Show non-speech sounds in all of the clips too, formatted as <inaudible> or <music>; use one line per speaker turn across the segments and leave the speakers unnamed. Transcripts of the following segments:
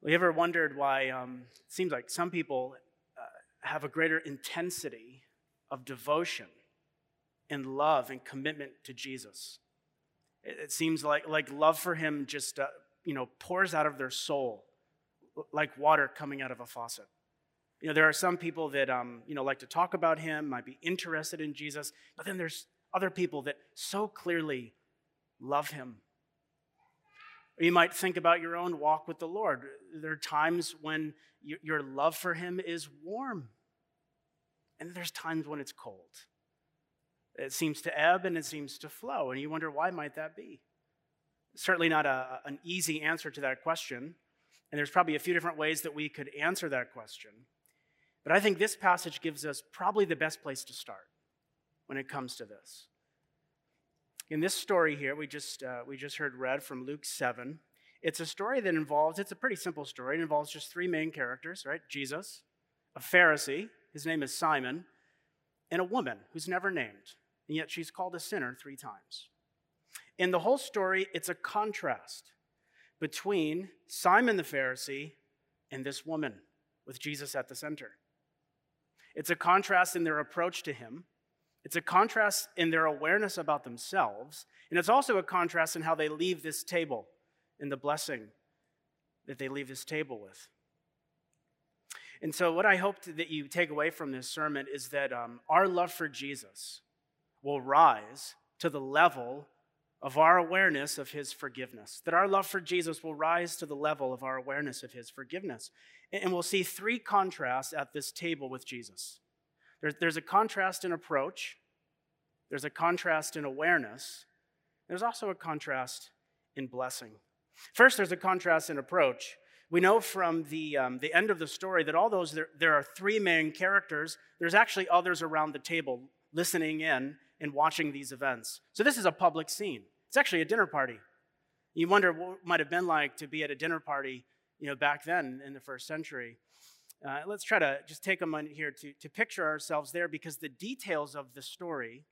Well, you ever wondered why um, it seems like some people uh, have a greater intensity of devotion and love and commitment to Jesus? It, it seems like, like love for him just uh, you know, pours out of their soul like water coming out of a faucet. You know, there are some people that, um, you know, like to talk about him, might be interested in Jesus, but then there's other people that so clearly love him. Or you might think about your own walk with the Lord. There are times when your love for him is warm, and there's times when it's cold. It seems to ebb and it seems to flow, and you wonder why might that be? Certainly not a, an easy answer to that question, and there's probably a few different ways that we could answer that question. But I think this passage gives us probably the best place to start when it comes to this. In this story here, we just, uh, we just heard read from Luke 7. It's a story that involves, it's a pretty simple story. It involves just three main characters, right? Jesus, a Pharisee, his name is Simon, and a woman who's never named, and yet she's called a sinner three times. In the whole story, it's a contrast between Simon the Pharisee and this woman with Jesus at the center. It's a contrast in their approach to him. It's a contrast in their awareness about themselves. And it's also a contrast in how they leave this table, in the blessing that they leave this table with. And so, what I hope that you take away from this sermon is that um, our love for Jesus will rise to the level of our awareness of his forgiveness, that our love for Jesus will rise to the level of our awareness of his forgiveness. And we'll see three contrasts at this table with Jesus. There's a contrast in approach, there's a contrast in awareness, there's also a contrast in blessing. First, there's a contrast in approach. We know from the, um, the end of the story that all those, there, there are three main characters. There's actually others around the table listening in and watching these events. So this is a public scene. It's actually a dinner party. You wonder what it might have been like to be at a dinner party, you know, back then in the first century. Uh, let's try to just take a moment here to, to picture ourselves there because the details of the story,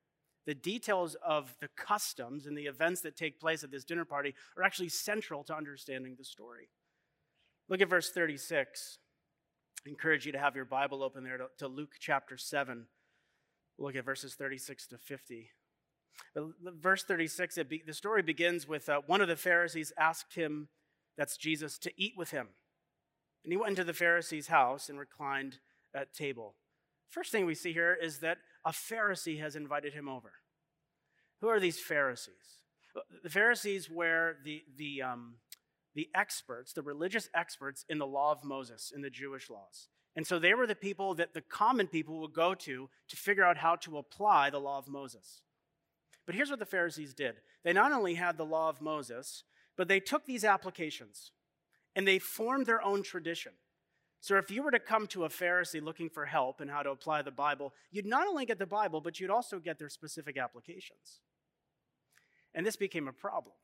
the details of the customs and the events that take place at this dinner party are actually central to understanding the story. Look at verse 36. I encourage you to have your Bible open there to, to Luke chapter 7. We'll look at verses 36 to 50. But verse 36, be, the story begins with uh, one of the Pharisees asked him, that's Jesus, to eat with him. And he went into the Pharisee's house and reclined at table. First thing we see here is that a Pharisee has invited him over. Who are these Pharisees? The Pharisees were the, the, um, the experts, the religious experts in the law of Moses, in the Jewish laws. And so they were the people that the common people would go to to figure out how to apply the law of Moses. But here's what the Pharisees did they not only had the law of Moses, but they took these applications and they formed their own tradition. So if you were to come to a Pharisee looking for help in how to apply the Bible, you'd not only get the Bible, but you'd also get their specific applications. And this became a problem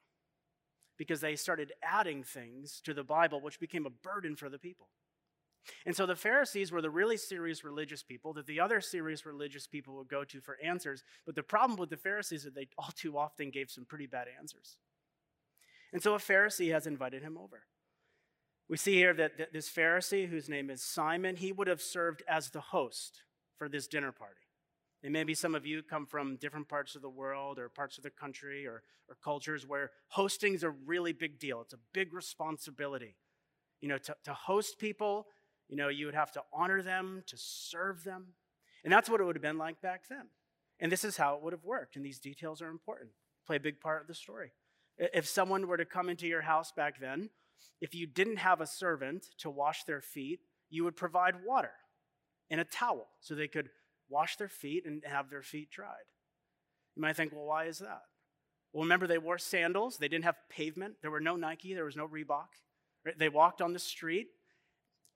because they started adding things to the Bible, which became a burden for the people. And so the Pharisees were the really serious religious people that the other serious religious people would go to for answers. But the problem with the Pharisees is that they all too often gave some pretty bad answers. And so a Pharisee has invited him over. We see here that this Pharisee, whose name is Simon, he would have served as the host for this dinner party. And maybe some of you come from different parts of the world or parts of the country or, or cultures where hosting is a really big deal. It's a big responsibility. You know, to, to host people you know, you would have to honor them, to serve them. And that's what it would have been like back then. And this is how it would have worked. And these details are important, play a big part of the story. If someone were to come into your house back then, if you didn't have a servant to wash their feet, you would provide water and a towel so they could wash their feet and have their feet dried. You might think, well, why is that? Well, remember, they wore sandals. They didn't have pavement. There were no Nike. There was no Reebok. They walked on the street.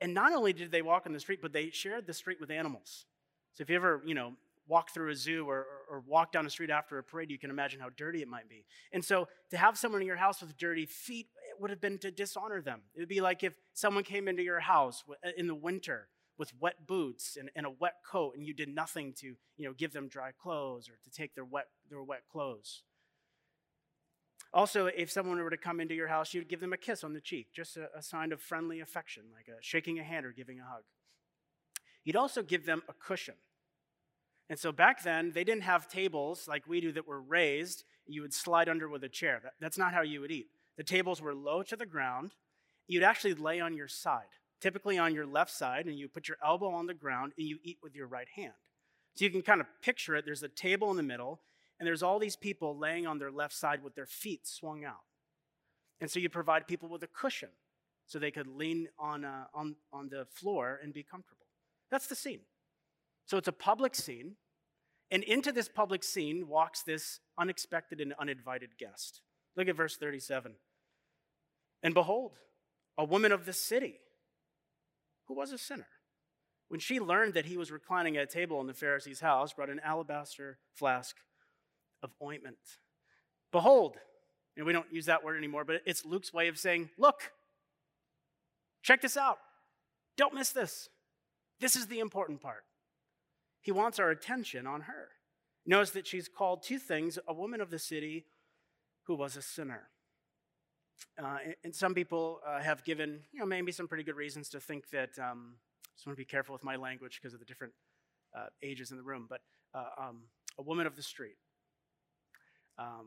And not only did they walk on the street, but they shared the street with animals. So if you ever, you know, walk through a zoo or, or, or, walk down a street after a parade, you can imagine how dirty it might be. And so to have someone in your house with dirty feet, would have been to dishonor them. It would be like if someone came into your house uh, in the winter with wet boots and, and a wet coat and you did nothing to, you know, give them dry clothes or to take their wet, their wet clothes. Also, if someone were to come into your house, you'd give them a kiss on the cheek, just a, a sign of friendly affection, like a, shaking a hand or giving a hug. You'd also give them a cushion. And so back then, they didn't have tables like we do that were raised. You would slide under with a chair. That, that's not how you would eat. The tables were low to the ground. You'd actually lay on your side, typically on your left side, and you put your elbow on the ground and you eat with your right hand. So you can kind of picture it. There's a table in the middle, and there's all these people laying on their left side with their feet swung out. And so you provide people with a cushion so they could lean on, uh, on, on the floor and be comfortable. That's the scene. So it's a public scene, and into this public scene walks this unexpected and uninvited guest. Look at verse 37. And behold, a woman of the city who was a sinner. When she learned that he was reclining at a table in the Pharisee's house, brought an alabaster flask of ointment. Behold, and we don't use that word anymore, but it's Luke's way of saying, Look, check this out. Don't miss this. This is the important part. He wants our attention on her. Notice that she's called two things a woman of the city who was a sinner. Uh, and some people uh, have given, you know, maybe some pretty good reasons to think that. Um, just want to be careful with my language because of the different uh, ages in the room. But uh, um, a woman of the street. Um,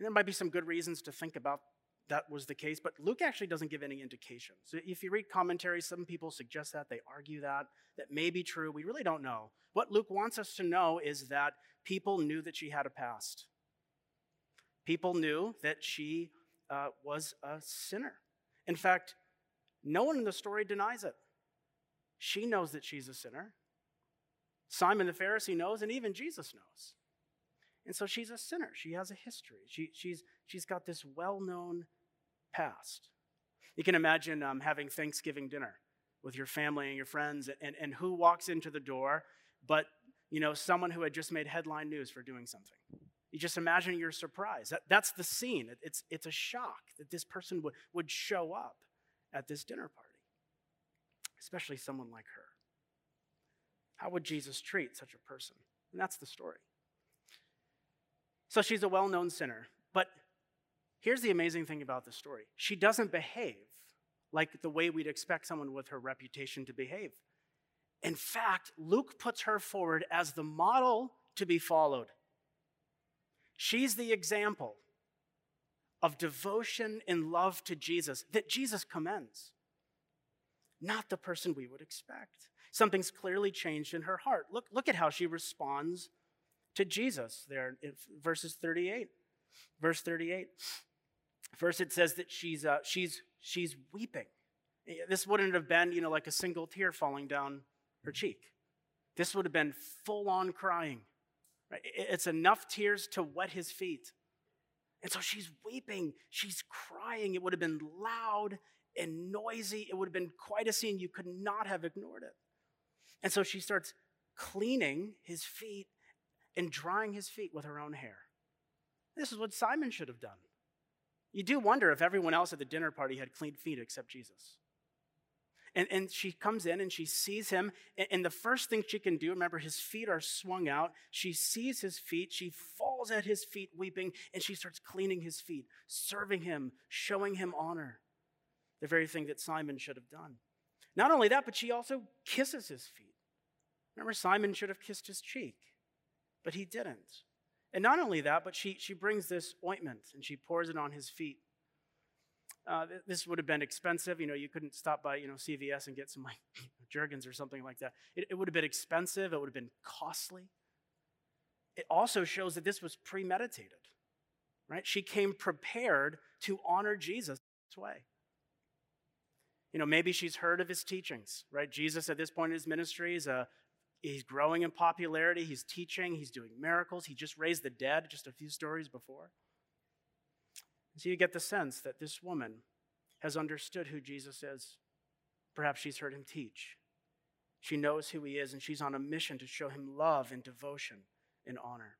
there might be some good reasons to think about that was the case, but Luke actually doesn't give any indication. So if you read commentaries, some people suggest that, they argue that, that may be true. We really don't know. What Luke wants us to know is that people knew that she had a past. People knew that she uh, was a sinner. In fact, no one in the story denies it. She knows that she's a sinner. Simon the Pharisee knows, and even Jesus knows. And so she's a sinner. She has a history. She, she's, she's got this well known past. You can imagine um, having Thanksgiving dinner with your family and your friends, and, and who walks into the door but you know someone who had just made headline news for doing something. You just imagine your surprise. That, that's the scene. It, it's, it's a shock that this person would, would show up at this dinner party, especially someone like her. How would Jesus treat such a person? And that's the story. So she's a well known sinner. But here's the amazing thing about the story she doesn't behave like the way we'd expect someone with her reputation to behave. In fact, Luke puts her forward as the model to be followed. She's the example of devotion and love to Jesus that Jesus commends, not the person we would expect. Something's clearly changed in her heart. Look, look at how she responds to Jesus there in verses 38. Verse 38. First, it says that she's, uh, she's, she's weeping. This wouldn't have been, you know, like a single tear falling down her cheek. This would have been full on crying. It's enough tears to wet his feet. And so she's weeping, she's crying. It would have been loud and noisy. It would have been quite a scene. You could not have ignored it. And so she starts cleaning his feet and drying his feet with her own hair. This is what Simon should have done. You do wonder if everyone else at the dinner party had clean feet except Jesus. And, and she comes in and she sees him. And, and the first thing she can do, remember, his feet are swung out. She sees his feet. She falls at his feet weeping and she starts cleaning his feet, serving him, showing him honor. The very thing that Simon should have done. Not only that, but she also kisses his feet. Remember, Simon should have kissed his cheek, but he didn't. And not only that, but she, she brings this ointment and she pours it on his feet. Uh, this would have been expensive. You know, you couldn't stop by, you know, CVS and get some <laughs> like Jergens or something like that. It, it would have been expensive. It would have been costly. It also shows that this was premeditated, right? She came prepared to honor Jesus this way. You know, maybe she's heard of his teachings, right? Jesus at this point in his ministry is a, he's growing in popularity. He's teaching. He's doing miracles. He just raised the dead just a few stories before. So you get the sense that this woman has understood who Jesus is. Perhaps she's heard him teach. She knows who he is, and she's on a mission to show him love and devotion and honor.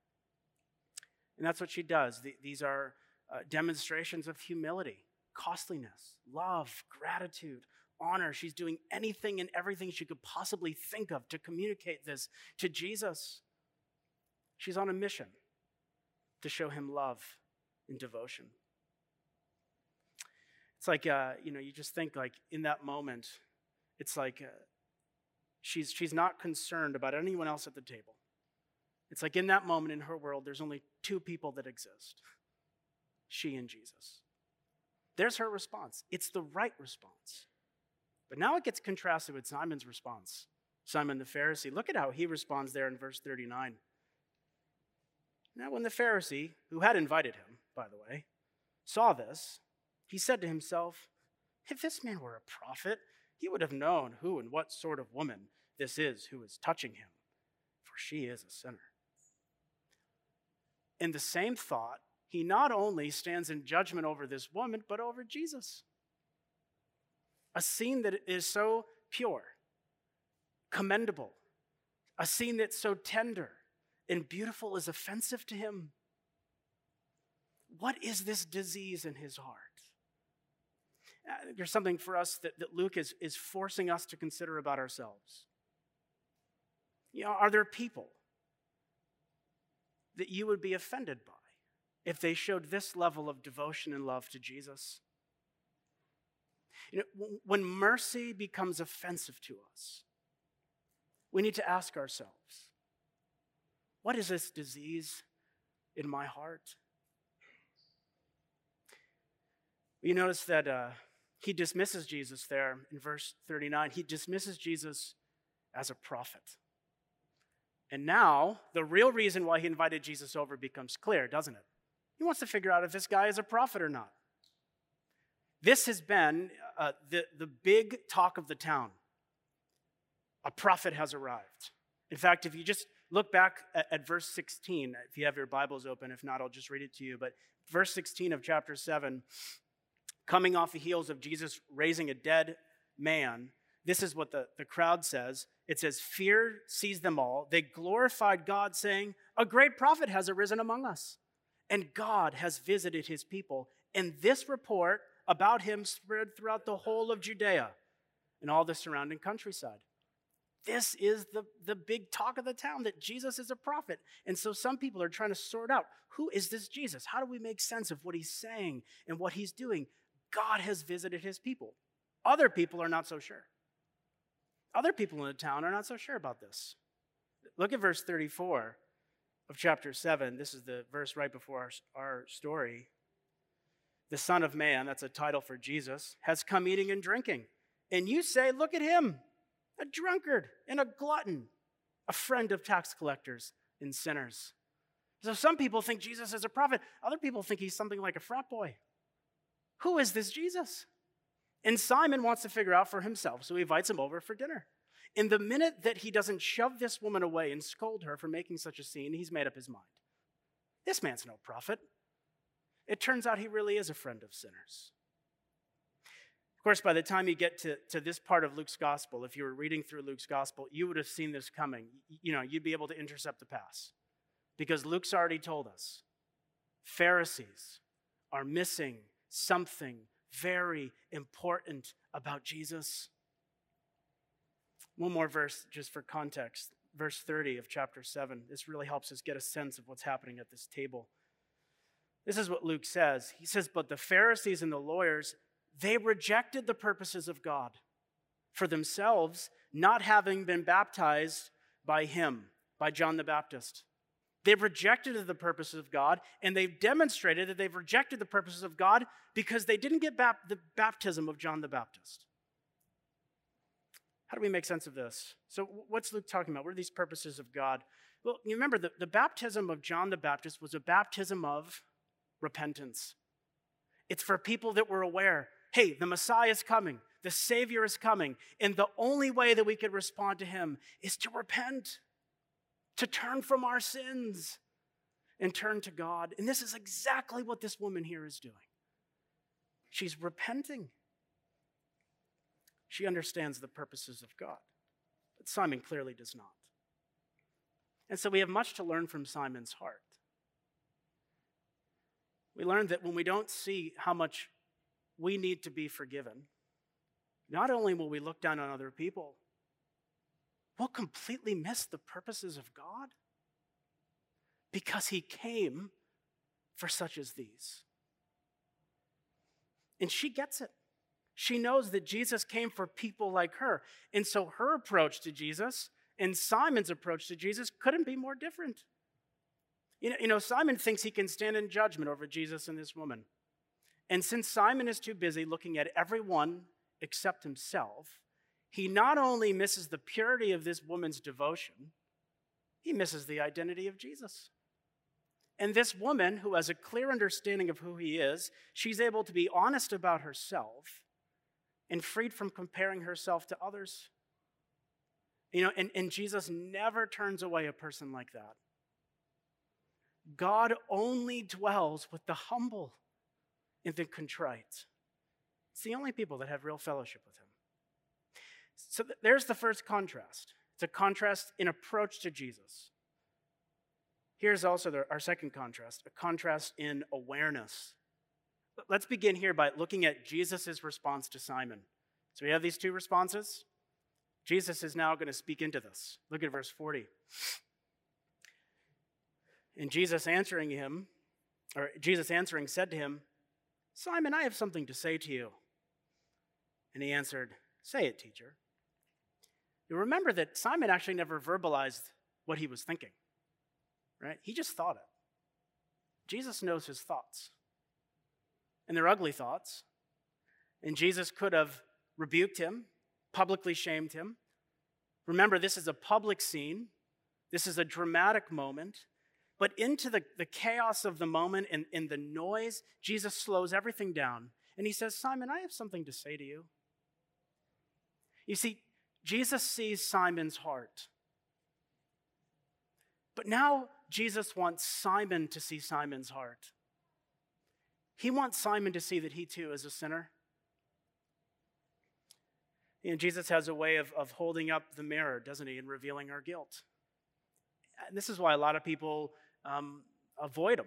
And that's what she does. These are uh, demonstrations of humility, costliness, love, gratitude, honor. She's doing anything and everything she could possibly think of to communicate this to Jesus. She's on a mission to show him love and devotion. It's like, uh, you know, you just think like in that moment, it's like uh, she's, she's not concerned about anyone else at the table. It's like in that moment in her world, there's only two people that exist she and Jesus. There's her response. It's the right response. But now it gets contrasted with Simon's response. Simon the Pharisee. Look at how he responds there in verse 39. Now, when the Pharisee, who had invited him, by the way, saw this, he said to himself, If this man were a prophet, he would have known who and what sort of woman this is who is touching him, for she is a sinner. In the same thought, he not only stands in judgment over this woman, but over Jesus. A scene that is so pure, commendable, a scene that's so tender and beautiful is offensive to him. What is this disease in his heart? Uh, there's something for us that, that Luke is, is forcing us to consider about ourselves. You know, are there people that you would be offended by? if they showed this level of devotion and love to Jesus. You know, when mercy becomes offensive to us, we need to ask ourselves what is this disease in my heart? You notice that uh, he dismisses Jesus there in verse 39. He dismisses Jesus as a prophet. And now, the real reason why he invited Jesus over becomes clear, doesn't it? He wants to figure out if this guy is a prophet or not. This has been uh, the, the big talk of the town. A prophet has arrived. In fact, if you just look back at, at, verse 16, if you have your Bibles open, if not, I'll just read it to you. But verse 16 of chapter 7, coming off the heels of Jesus raising a dead man, this is what the, the crowd says. It says, Fear seized them all. They glorified God, saying, A great prophet has arisen among us and God has visited his people. And this report about him spread throughout the whole of Judea and all the surrounding countryside. This is the, the big talk of the town that Jesus is a prophet. And so some people are trying to sort out who is this Jesus? How do we make sense of what he's saying and what he's doing? God has visited his people. Other people are not so sure. Other people in the town are not so sure about this. Look at verse 34 of chapter 7, this is the verse right before our, our story. The Son of Man, that's a title for Jesus, has come eating and drinking. And you say, Look at him, a drunkard and a glutton, a friend of tax collectors and sinners. So some people think Jesus is a prophet, other people think he's something like a frat boy. Who is this Jesus? And Simon wants to figure out for himself, so he invites him over for dinner. In the minute that he doesn't shove this woman away and scold her for making such a scene, he's made up his mind. This man's no prophet. It turns out he really is a friend of sinners. Of course, by the time you get to, to this part of Luke's gospel, if you were reading through Luke's gospel, you would have seen this coming. You know, you'd be able to intercept the pass. Because Luke's already told us Pharisees are missing something very important about Jesus. One more verse just for context. Verse 30 of chapter 7. This really helps us get a sense of what's happening at this table. This is what Luke says. He says, But the Pharisees and the lawyers, they rejected the purposes of God for themselves, not having been baptized by him, by John the Baptist. They've rejected the purposes of God, and they've demonstrated that they've rejected the purposes of God because they didn't get bap- the baptism of John the Baptist. How do we make sense of this? So, what's Luke talking about? What are these purposes of God? Well, you remember the, the baptism of John the Baptist was a baptism of repentance. It's for people that were aware hey, the Messiah is coming, the Savior is coming, and the only way that we could respond to him is to repent, to turn from our sins and turn to God. And this is exactly what this woman here is doing. She's repenting. She understands the purposes of God. But Simon clearly does not. And so we have much to learn from Simon's heart. We learn that when we don't see how much we need to be forgiven, not only will we look down on other people, we'll completely miss the purposes of God because he came for such as these. And she gets it. She knows that Jesus came for people like her. And so her approach to Jesus and Simon's approach to Jesus couldn't be more different. You know, you know, Simon thinks he can stand in judgment over Jesus and this woman. And since Simon is too busy looking at everyone except himself, he not only misses the purity of this woman's devotion, he misses the identity of Jesus. And this woman, who has a clear understanding of who he is, she's able to be honest about herself and freed from comparing herself to others. You know, and, and Jesus never turns away a person like that. God only dwells with the humble and the contrite. It's the only people that have real fellowship with him. So there's the first contrast. It's a contrast in approach to Jesus. Here's also the, our second contrast a contrast in awareness. Let's begin here by looking at Jesus' response to Simon. So we have these two responses. Jesus is now going to speak into this. Look at verse 40. And Jesus answering him, or Jesus answering said to him, Simon, I have something to say to you. And he answered, Say it, teacher. You remember that Simon actually never verbalized what he was thinking, right? He just thought it. Jesus knows his thoughts, and they're ugly thoughts. And Jesus could have rebuked him, publicly shamed him. Remember, this is a public scene, this is a dramatic moment. But into the, the chaos of the moment and, and the noise, Jesus slows everything down. And he says, Simon, I have something to say to you. You see, Jesus sees Simon's heart. But now Jesus wants Simon to see Simon's heart. He wants Simon to see that he too is a sinner. And Jesus has a way of, of holding up the mirror, doesn't he, and revealing our guilt. And this is why a lot of people um, avoid them.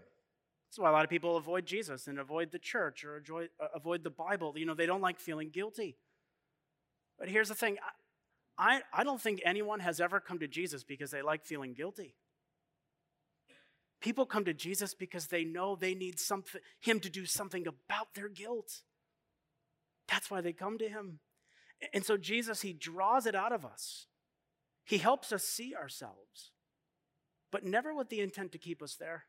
That's why a lot of people avoid Jesus and avoid the church or avoid, uh, avoid the Bible. You know, they don't like feeling guilty. But here's the thing I, I don't think anyone has ever come to Jesus because they like feeling guilty. People come to Jesus because they know they need something, Him to do something about their guilt. That's why they come to Him. And so Jesus, He draws it out of us. He helps us see ourselves but never with the intent to keep us there.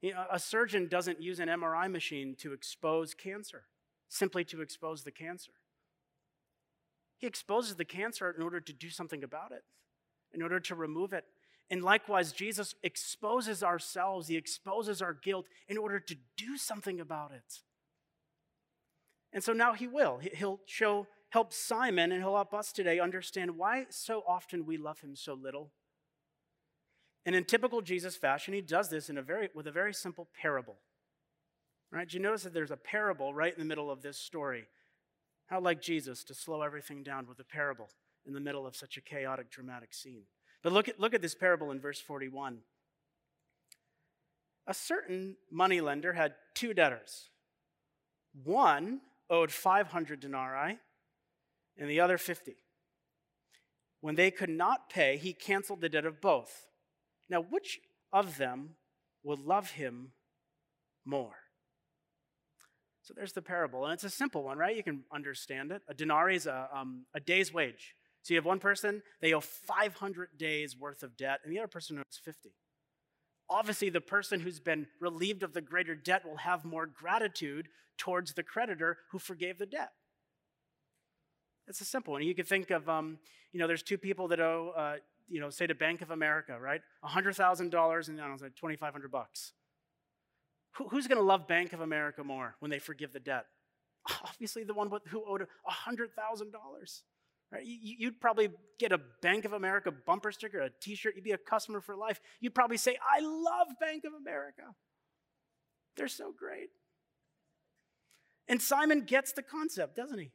You know, a surgeon doesn't use an MRI machine to expose cancer, simply to expose the cancer. He exposes the cancer in order to do something about it, in order to remove it. And likewise, Jesus exposes ourselves, he exposes our guilt in order to do something about it. And so now he will. He'll show, help Simon and he'll help us today understand why so often we love him so little and in typical Jesus fashion, he does this in a very, with a very simple parable. Right? Do you notice that there's a parable right in the middle of this story? How like Jesus to slow everything down with a parable in the middle of such a chaotic, dramatic scene. But look at, look at this parable in verse 41. A certain moneylender had two debtors. One owed 500 denarii and the other 50. When they could not pay, he canceled the debt of both. Now, which of them will love him more? So there's the parable, and it's a simple one, right? You can understand it. A denarii is a, um, a day's wage. So you have one person, they owe 500 days worth of debt, and the other person owes 50. Obviously, the person who's been relieved of the greater debt will have more gratitude towards the creditor who forgave the debt. It's a simple one. You could think of, um, you know, there's two people that owe uh, you know, say to Bank of America, right? $100,000 and I don't know, 2,500 bucks. Who, who's going to love Bank of America more when they forgive the debt? <laughs> Obviously, the one who owed $100,000. Right? You'd probably get a Bank of America bumper sticker, a t shirt. You'd be a customer for life. You'd probably say, I love Bank of America. They're so great. And Simon gets the concept, doesn't he?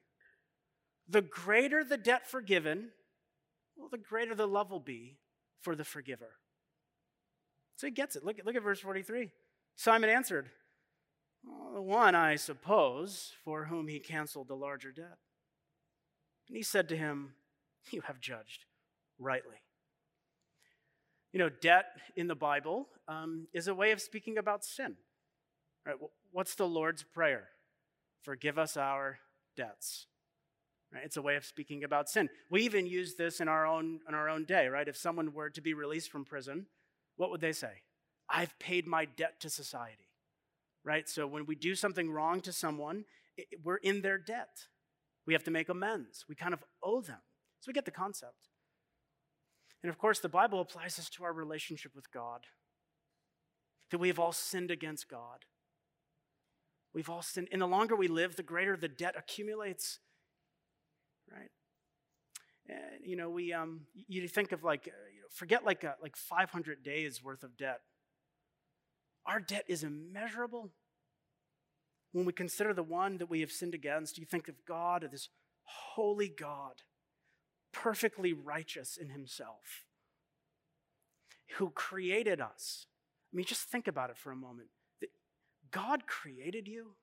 The greater the debt forgiven, well, the greater the love will be for the forgiver. So he gets it. Look, look at verse 43. Simon answered, The one, I suppose, for whom he canceled the larger debt. And he said to him, You have judged rightly. You know, debt in the Bible um, is a way of speaking about sin. Right? What's the Lord's Prayer? forgive us our debts. Right? It's a way of speaking about sin. We even use this in our own in our own day, right? If someone were to be released from prison, what would they say? I've paid my debt to society. Right? So when we do something wrong to someone, it, we're in their debt. We have to make amends. We kind of owe them. So we get the concept. And of course, the Bible applies this to our relationship with God. That we have all sinned against God. We've all sinned. And the longer we live, the greater the debt accumulates right? And, you know, we um, you think of like, uh, forget like a, like 500 days worth of debt. Our debt is immeasurable. When we consider the one that we have sinned against, you think of God, of this holy God, perfectly righteous in himself, who created us. I mean, just think about it for a moment. God created you,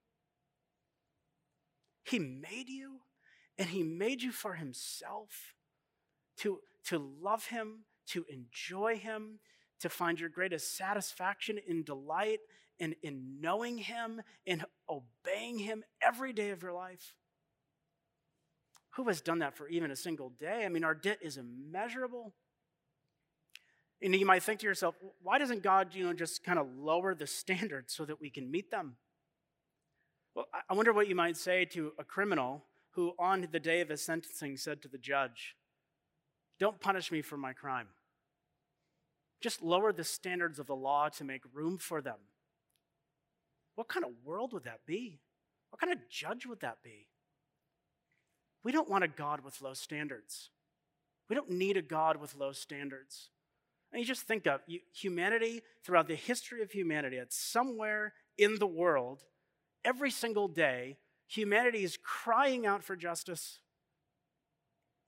He made you, and He made you for Himself to, to love Him, to enjoy Him, to find your greatest satisfaction in delight and in knowing Him, in obeying Him every day of your life. Who has done that for even a single day? I mean, our debt is immeasurable. And you might think to yourself, why doesn't God, you know, just kind of lower the <laughs> standards so that we can meet them? Well, I wonder what you might say to a criminal who, on the day of his sentencing, said to the judge, Don't punish me for my crime. Just lower the standards of the law to make room for them. What kind of world would that be? What kind of judge would that be? We don't want a God with low standards. We don't need a God with low standards. And you just think of humanity throughout the history of humanity, it's somewhere in the world, every single day, humanity is crying out for justice.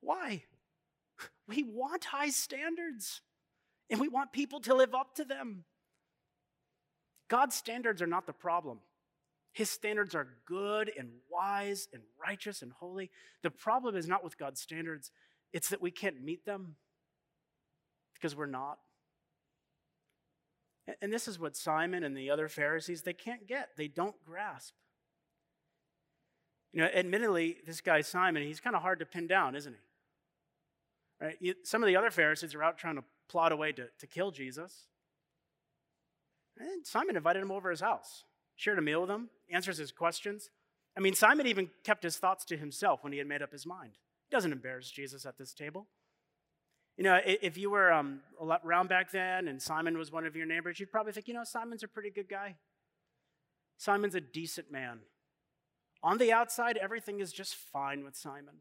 Why? <laughs> We want high standards, and we want people to live up to them. God's standards are not the problem. His standards are good and wise and righteous and holy. The problem is not with God's standards, it's that we can't meet them because we're not. And this is what Simon and the other Pharisees they can't get. They don't grasp. You know, admittedly, this guy Simon, he's kind of hard to pin down, isn't he? Right? Some of the other Pharisees are out trying to plot a way to, to kill Jesus. And Simon invited him over his house, shared a meal with him, answers his questions. I mean, Simon even kept his thoughts to himself when he had made up his mind. He doesn't embarrass Jesus at this table. You know, if you were um, around back then and Simon was one of your neighbors, you'd probably think, you know, Simon's a pretty good guy. Simon's a decent man. On the outside, everything is just fine with Simon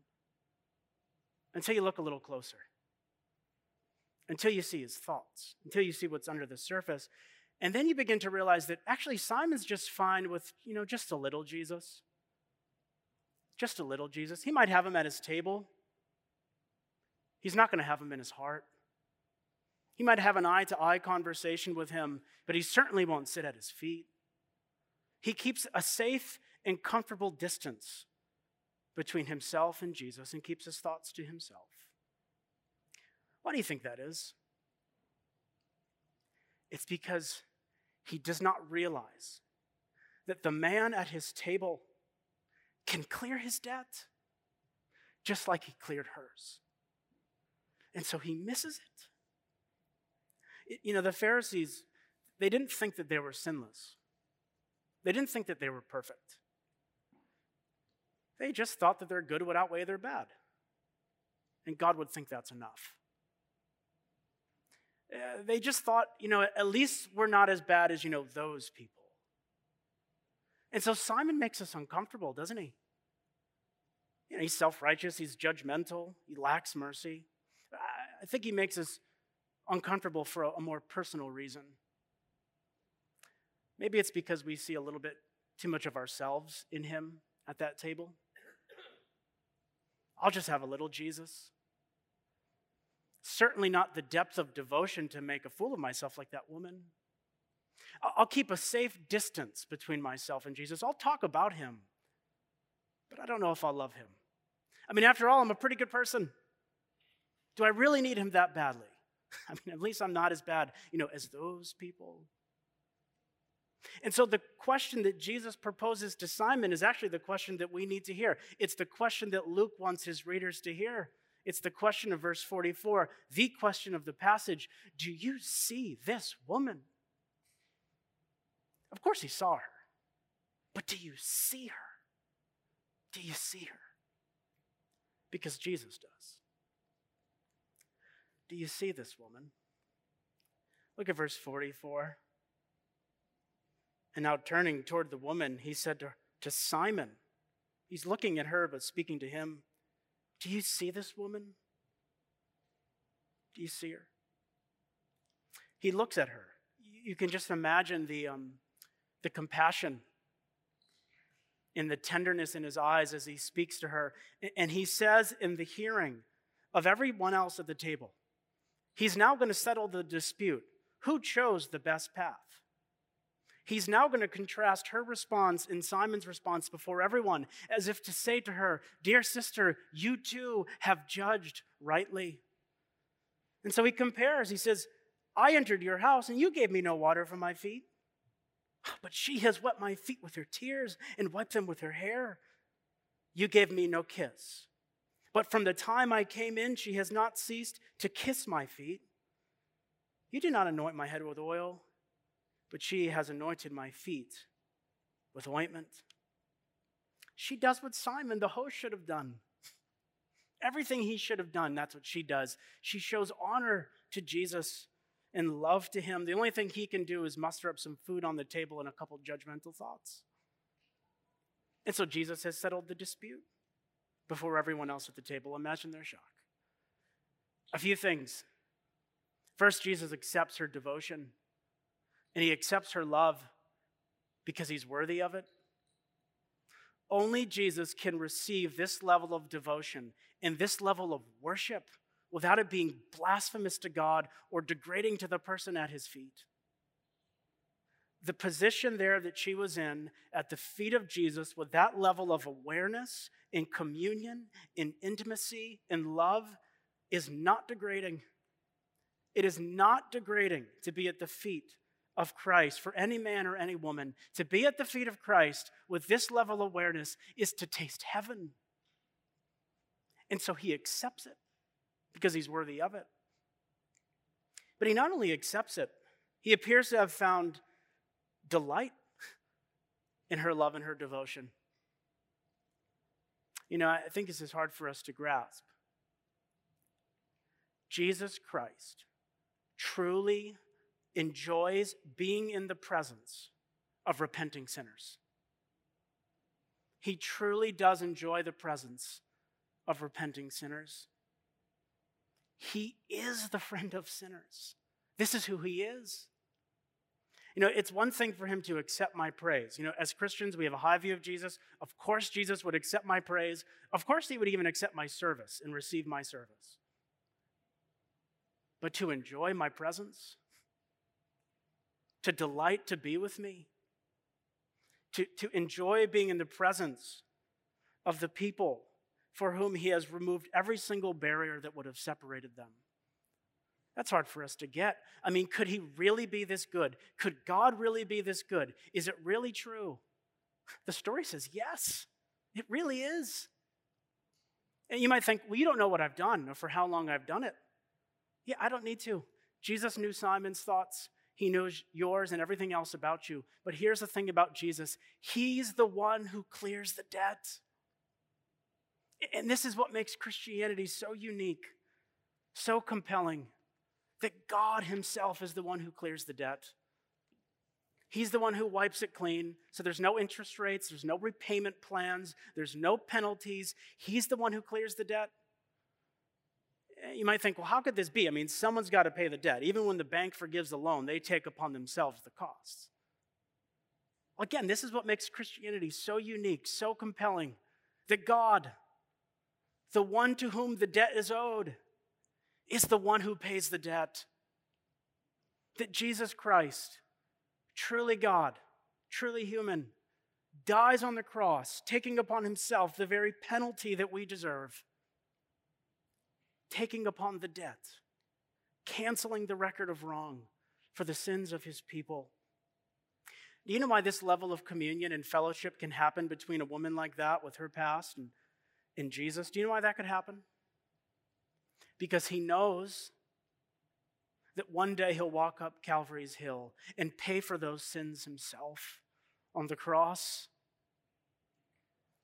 until you look a little closer, until you see his thoughts, until you see what's under the surface. And then you begin to realize that actually Simon's just fine with, you know, just a little Jesus. Just a little Jesus. He might have him at his table. He's not going to have him in his heart. He might have an eye to eye conversation with him, but he certainly won't sit at his feet. He keeps a safe and comfortable distance between himself and Jesus and keeps his thoughts to himself. Why do you think that is? It's because he does not realize that the man at his table can clear his debt just like he cleared hers. And so he misses it. You know, the Pharisees, they didn't think that they were sinless, they didn't think that they were perfect. They just thought that their good would outweigh their bad. And God would think that's enough. Uh, they just thought, you know, at least we're not as bad as, you know, those people. And so Simon makes us uncomfortable, doesn't he? You know, he's self righteous, he's judgmental, he lacks mercy. I think he makes us uncomfortable for a, a more personal reason. Maybe it's because we see a little bit too much of ourselves in him at that table. I'll just have a little Jesus. Certainly not the depth of devotion to make a fool of myself like that woman. I'll keep a safe distance between myself and Jesus. I'll talk about him, but I don't know if I'll love him. I mean, after all, I'm a pretty good person. Do I really need him that badly? <laughs> I mean, at least I'm not as bad, you know, as those people. And so the question that Jesus proposes to Simon is actually the question that we need to hear. It's the question that Luke wants his readers to hear. It's the question of verse 44, the question of the passage Do you see this woman? Of course, he saw her, but do you see her? Do you see her? Because Jesus does. Do you see this woman? Look at verse 44. And now turning toward the woman, he said to, to Simon, he's looking at her but speaking to him, Do you see this woman? Do you see her? He looks at her. You can just imagine the, um, the compassion in the tenderness in his eyes as he speaks to her. And he says in the hearing of everyone else at the table, he's now going to settle the dispute. Who chose the best path? He's now going to contrast her response and Simon's response before everyone, as if to say to her, Dear sister, you too have judged rightly. And so he compares. He says, I entered your house and you gave me no water for my feet. But she has wet my feet with her tears and wiped them with her hair. You gave me no kiss. But from the time I came in, she has not ceased to kiss my feet. You did not anoint my head with oil, but she has anointed my feet with ointment. She does what Simon the host should have done. Everything he should have done, that's what she does. She shows honor to Jesus and love to him. The only thing he can do is muster up some food on the table and a couple judgmental thoughts. And so Jesus has settled the dispute before everyone else at the table. Imagine their shock. A few things. First, Jesus accepts her devotion, and he accepts her love because he's worthy of it. Only Jesus can receive this level of devotion and this level of worship without it being blasphemous to God or degrading to the person at his feet. The position there that she was in at the feet of Jesus with that level of awareness, in communion, in intimacy, in love, is not degrading. It is not degrading to be at the feet of Christ for any man or any woman. To be at the feet of Christ with this level of awareness is to taste heaven. And so he accepts it because he's worthy of it. But he not only accepts it, he appears to have found delight in her love and her devotion. You know, I think this is hard for us to grasp. Jesus Christ truly enjoys being in the presence of repenting sinners. He truly does enjoy the presence of repenting sinners. He is the friend of sinners. This is who he is. You know, it's one thing for him to accept my praise. You know, as Christians, we have a high view of Jesus. Of course, Jesus would accept my praise. Of course, he would even accept my service and receive my service. But to enjoy my presence, to delight to be with me, to, to enjoy being in the presence of the people for whom he has removed every single barrier that would have separated them. That's hard for us to get. I mean, could he really be this good? Could God really be this good? Is it really true? The story says yes, it really is. And you might think, well, you don't know what I've done or for how long I've done it. Yeah, I don't need to. Jesus knew Simon's thoughts. He knows yours and everything else about you. But here's the thing about Jesus He's the one who clears the debt. And this is what makes Christianity so unique, so compelling, that God Himself is the one who clears the debt. He's the one who wipes it clean. So there's no interest rates, there's no repayment plans, there's no penalties. He's the one who clears the debt. You might think, well, how could this be? I mean, someone's got to pay the debt. Even when the bank forgives the loan, they take upon themselves the costs. Again, this is what makes Christianity so unique, so compelling that God, the one to whom the debt is owed is the one who pays the debt. That Jesus Christ, truly God, truly human, dies on the cross, taking upon himself the very penalty that we deserve, taking upon the debt, canceling the record of wrong for the sins of his people. Do you know why this level of communion and fellowship can happen between a woman like that with her past and, and Jesus? Do you know why that could happen? Because he knows that one day he'll walk up Calvary's hill and pay for those sins himself on the cross.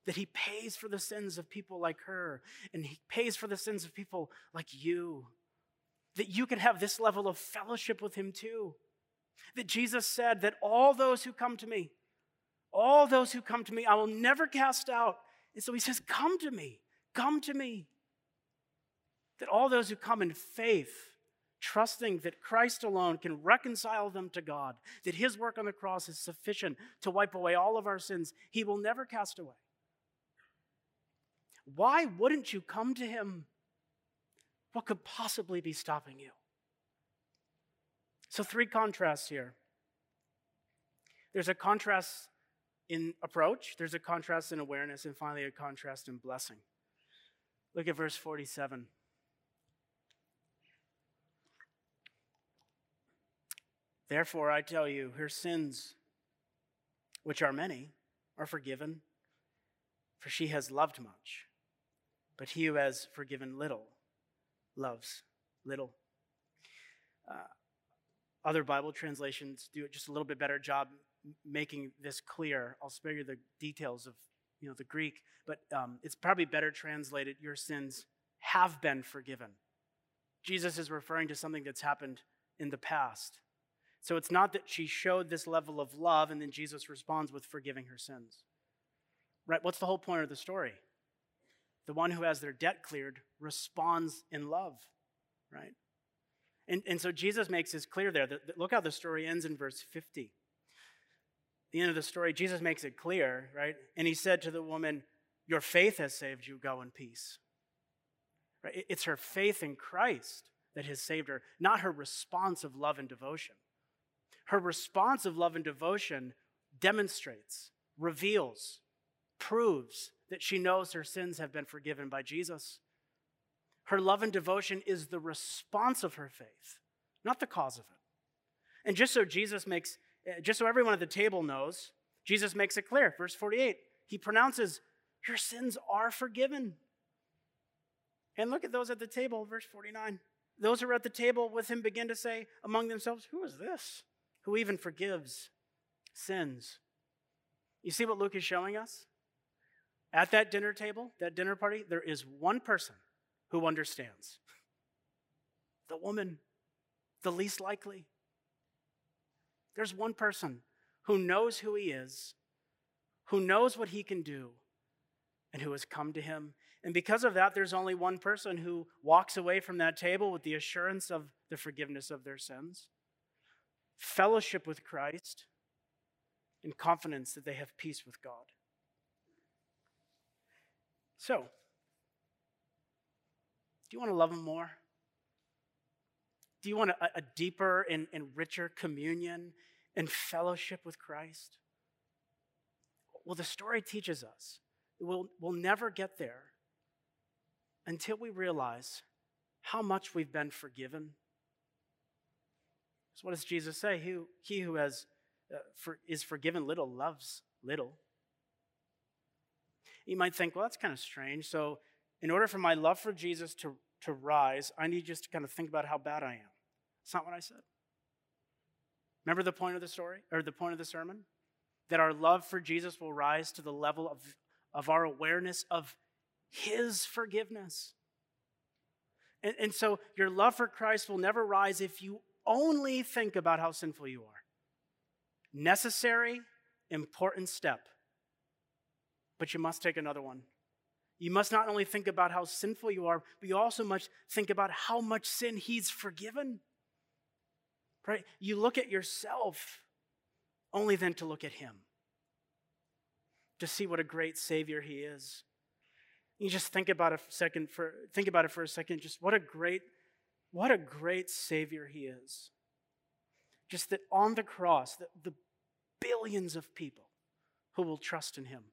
That he pays for the sins of people like her, and he pays for the sins of people like you. That you can have this level of fellowship with him too that Jesus said that all those who come to me, all those who come to me, I will never cast out. And so he says, Come to me, come to me. That all those who come in faith, trusting that Christ alone can reconcile them to God, that his work on the cross is sufficient to wipe away all of our sins, he will never cast away. Why wouldn't you come to him? What could possibly be stopping you? So, three contrasts here. There's a contrast in approach, there's a contrast in awareness, and finally a contrast in blessing. Look at verse 47. Therefore, I tell you, her sins, which are many, are forgiven, for she has loved much. But he who has forgiven little loves little. Uh, other Bible translations do it just a little bit better job making this clear. I'll spare you the details of you know the Greek, but um, it's probably better translated: "Your sins have been forgiven." Jesus is referring to something that's happened in the past. So it's not that she showed this level of love and then Jesus responds with forgiving her sins. Right? What's the whole point of the story? The one who has their debt cleared responds in love, right? And, and so Jesus makes this clear there. That, that, look how the story ends in verse 50. the end of the story, Jesus makes it clear, right? And he said to the woman, Your faith has saved you, go in peace. Right? It's her faith in Christ that has saved her, not her response of love and devotion. Her response of love and devotion demonstrates, reveals, proves that she knows her sins have been forgiven by Jesus. Her love and devotion is the response of her faith, not the cause of it. And just so Jesus makes, eh, just so everyone at the table knows, Jesus makes it clear. Verse 48, he pronounces, Your sins are forgiven. And look at those at the table, verse 49. Those who are at the table with him begin to say among themselves, Who is this who even forgives sins? You see what Luke is showing us? At that dinner table, that dinner party, there is one person who understands. The woman, the least likely. There's one person who knows who he is, who knows what he can do, and who has come to him. And because of that, there's only one person who walks away from that table with the assurance of the forgiveness of their sins, fellowship with Christ, and confidence that they have peace with God. So, do you want to love Him more? Do you want a, a deeper and, and richer communion and fellowship with Christ? Well, the story teaches us we'll, we'll never get there until we realize how much we've been forgiven. So, what does Jesus say? He, he who has, uh, for, is forgiven little loves little. You might think, well, that's kind of strange. So, in order for my love for Jesus to, to rise, I need just to kind of think about how bad I am. It's not what I said. Remember the point of the story, or the point of the sermon? That our love for Jesus will rise to the level of, of our awareness of his forgiveness. And, and so your love for Christ will never rise if you only think about how sinful you are. Necessary, important step. But you must take another one. You must not only think about how sinful you are, but you also must think about how much sin He's forgiven. Right? You look at yourself only then to look at Him, to see what a great Savior He is. You just think about a second. For think about it for a second. Just what a great, what a great Savior He is. Just that on the cross, the, the billions of people who will trust in Him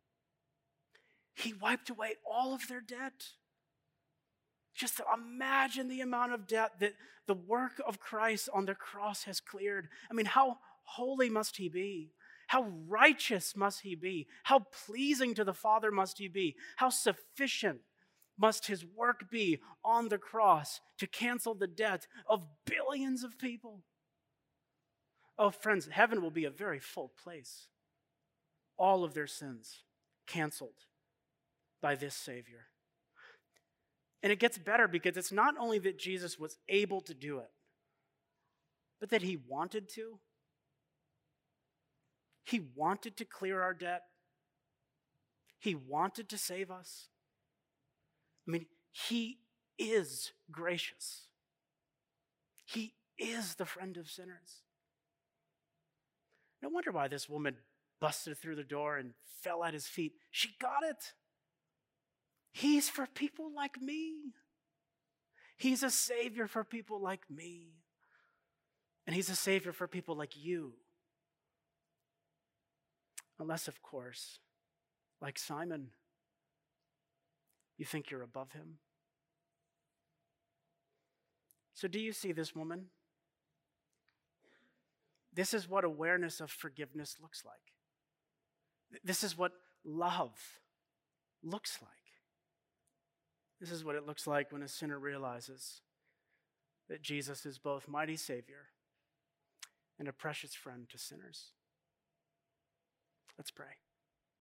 he wiped away all of their debt. Just imagine the amount of debt that the work of Christ on the cross has cleared. I mean, how holy must he be? How righteous must he be? How pleasing to the Father must he be? How sufficient must his work be on the cross to cancel the debt of billions of people? Oh, friends, heaven will be a very full place. All of their sins canceled by this Savior. And it gets better because it's not only that Jesus was able to do it, but that he wanted to. He wanted to clear our debt. He wanted to save us. I mean, He is gracious. He is the friend of sinners. No wonder why this woman busted through the door and fell at his feet. She got it. He's for people like me. He's a savior for people like me. And he's a savior for people like you. Unless, of course, like Simon, you think you're above him. So, do you see this woman? This is what awareness of forgiveness looks like. This is what love looks like. This is what it looks like when a sinner realizes that Jesus is both mighty Savior and a precious friend to sinners. Let's pray.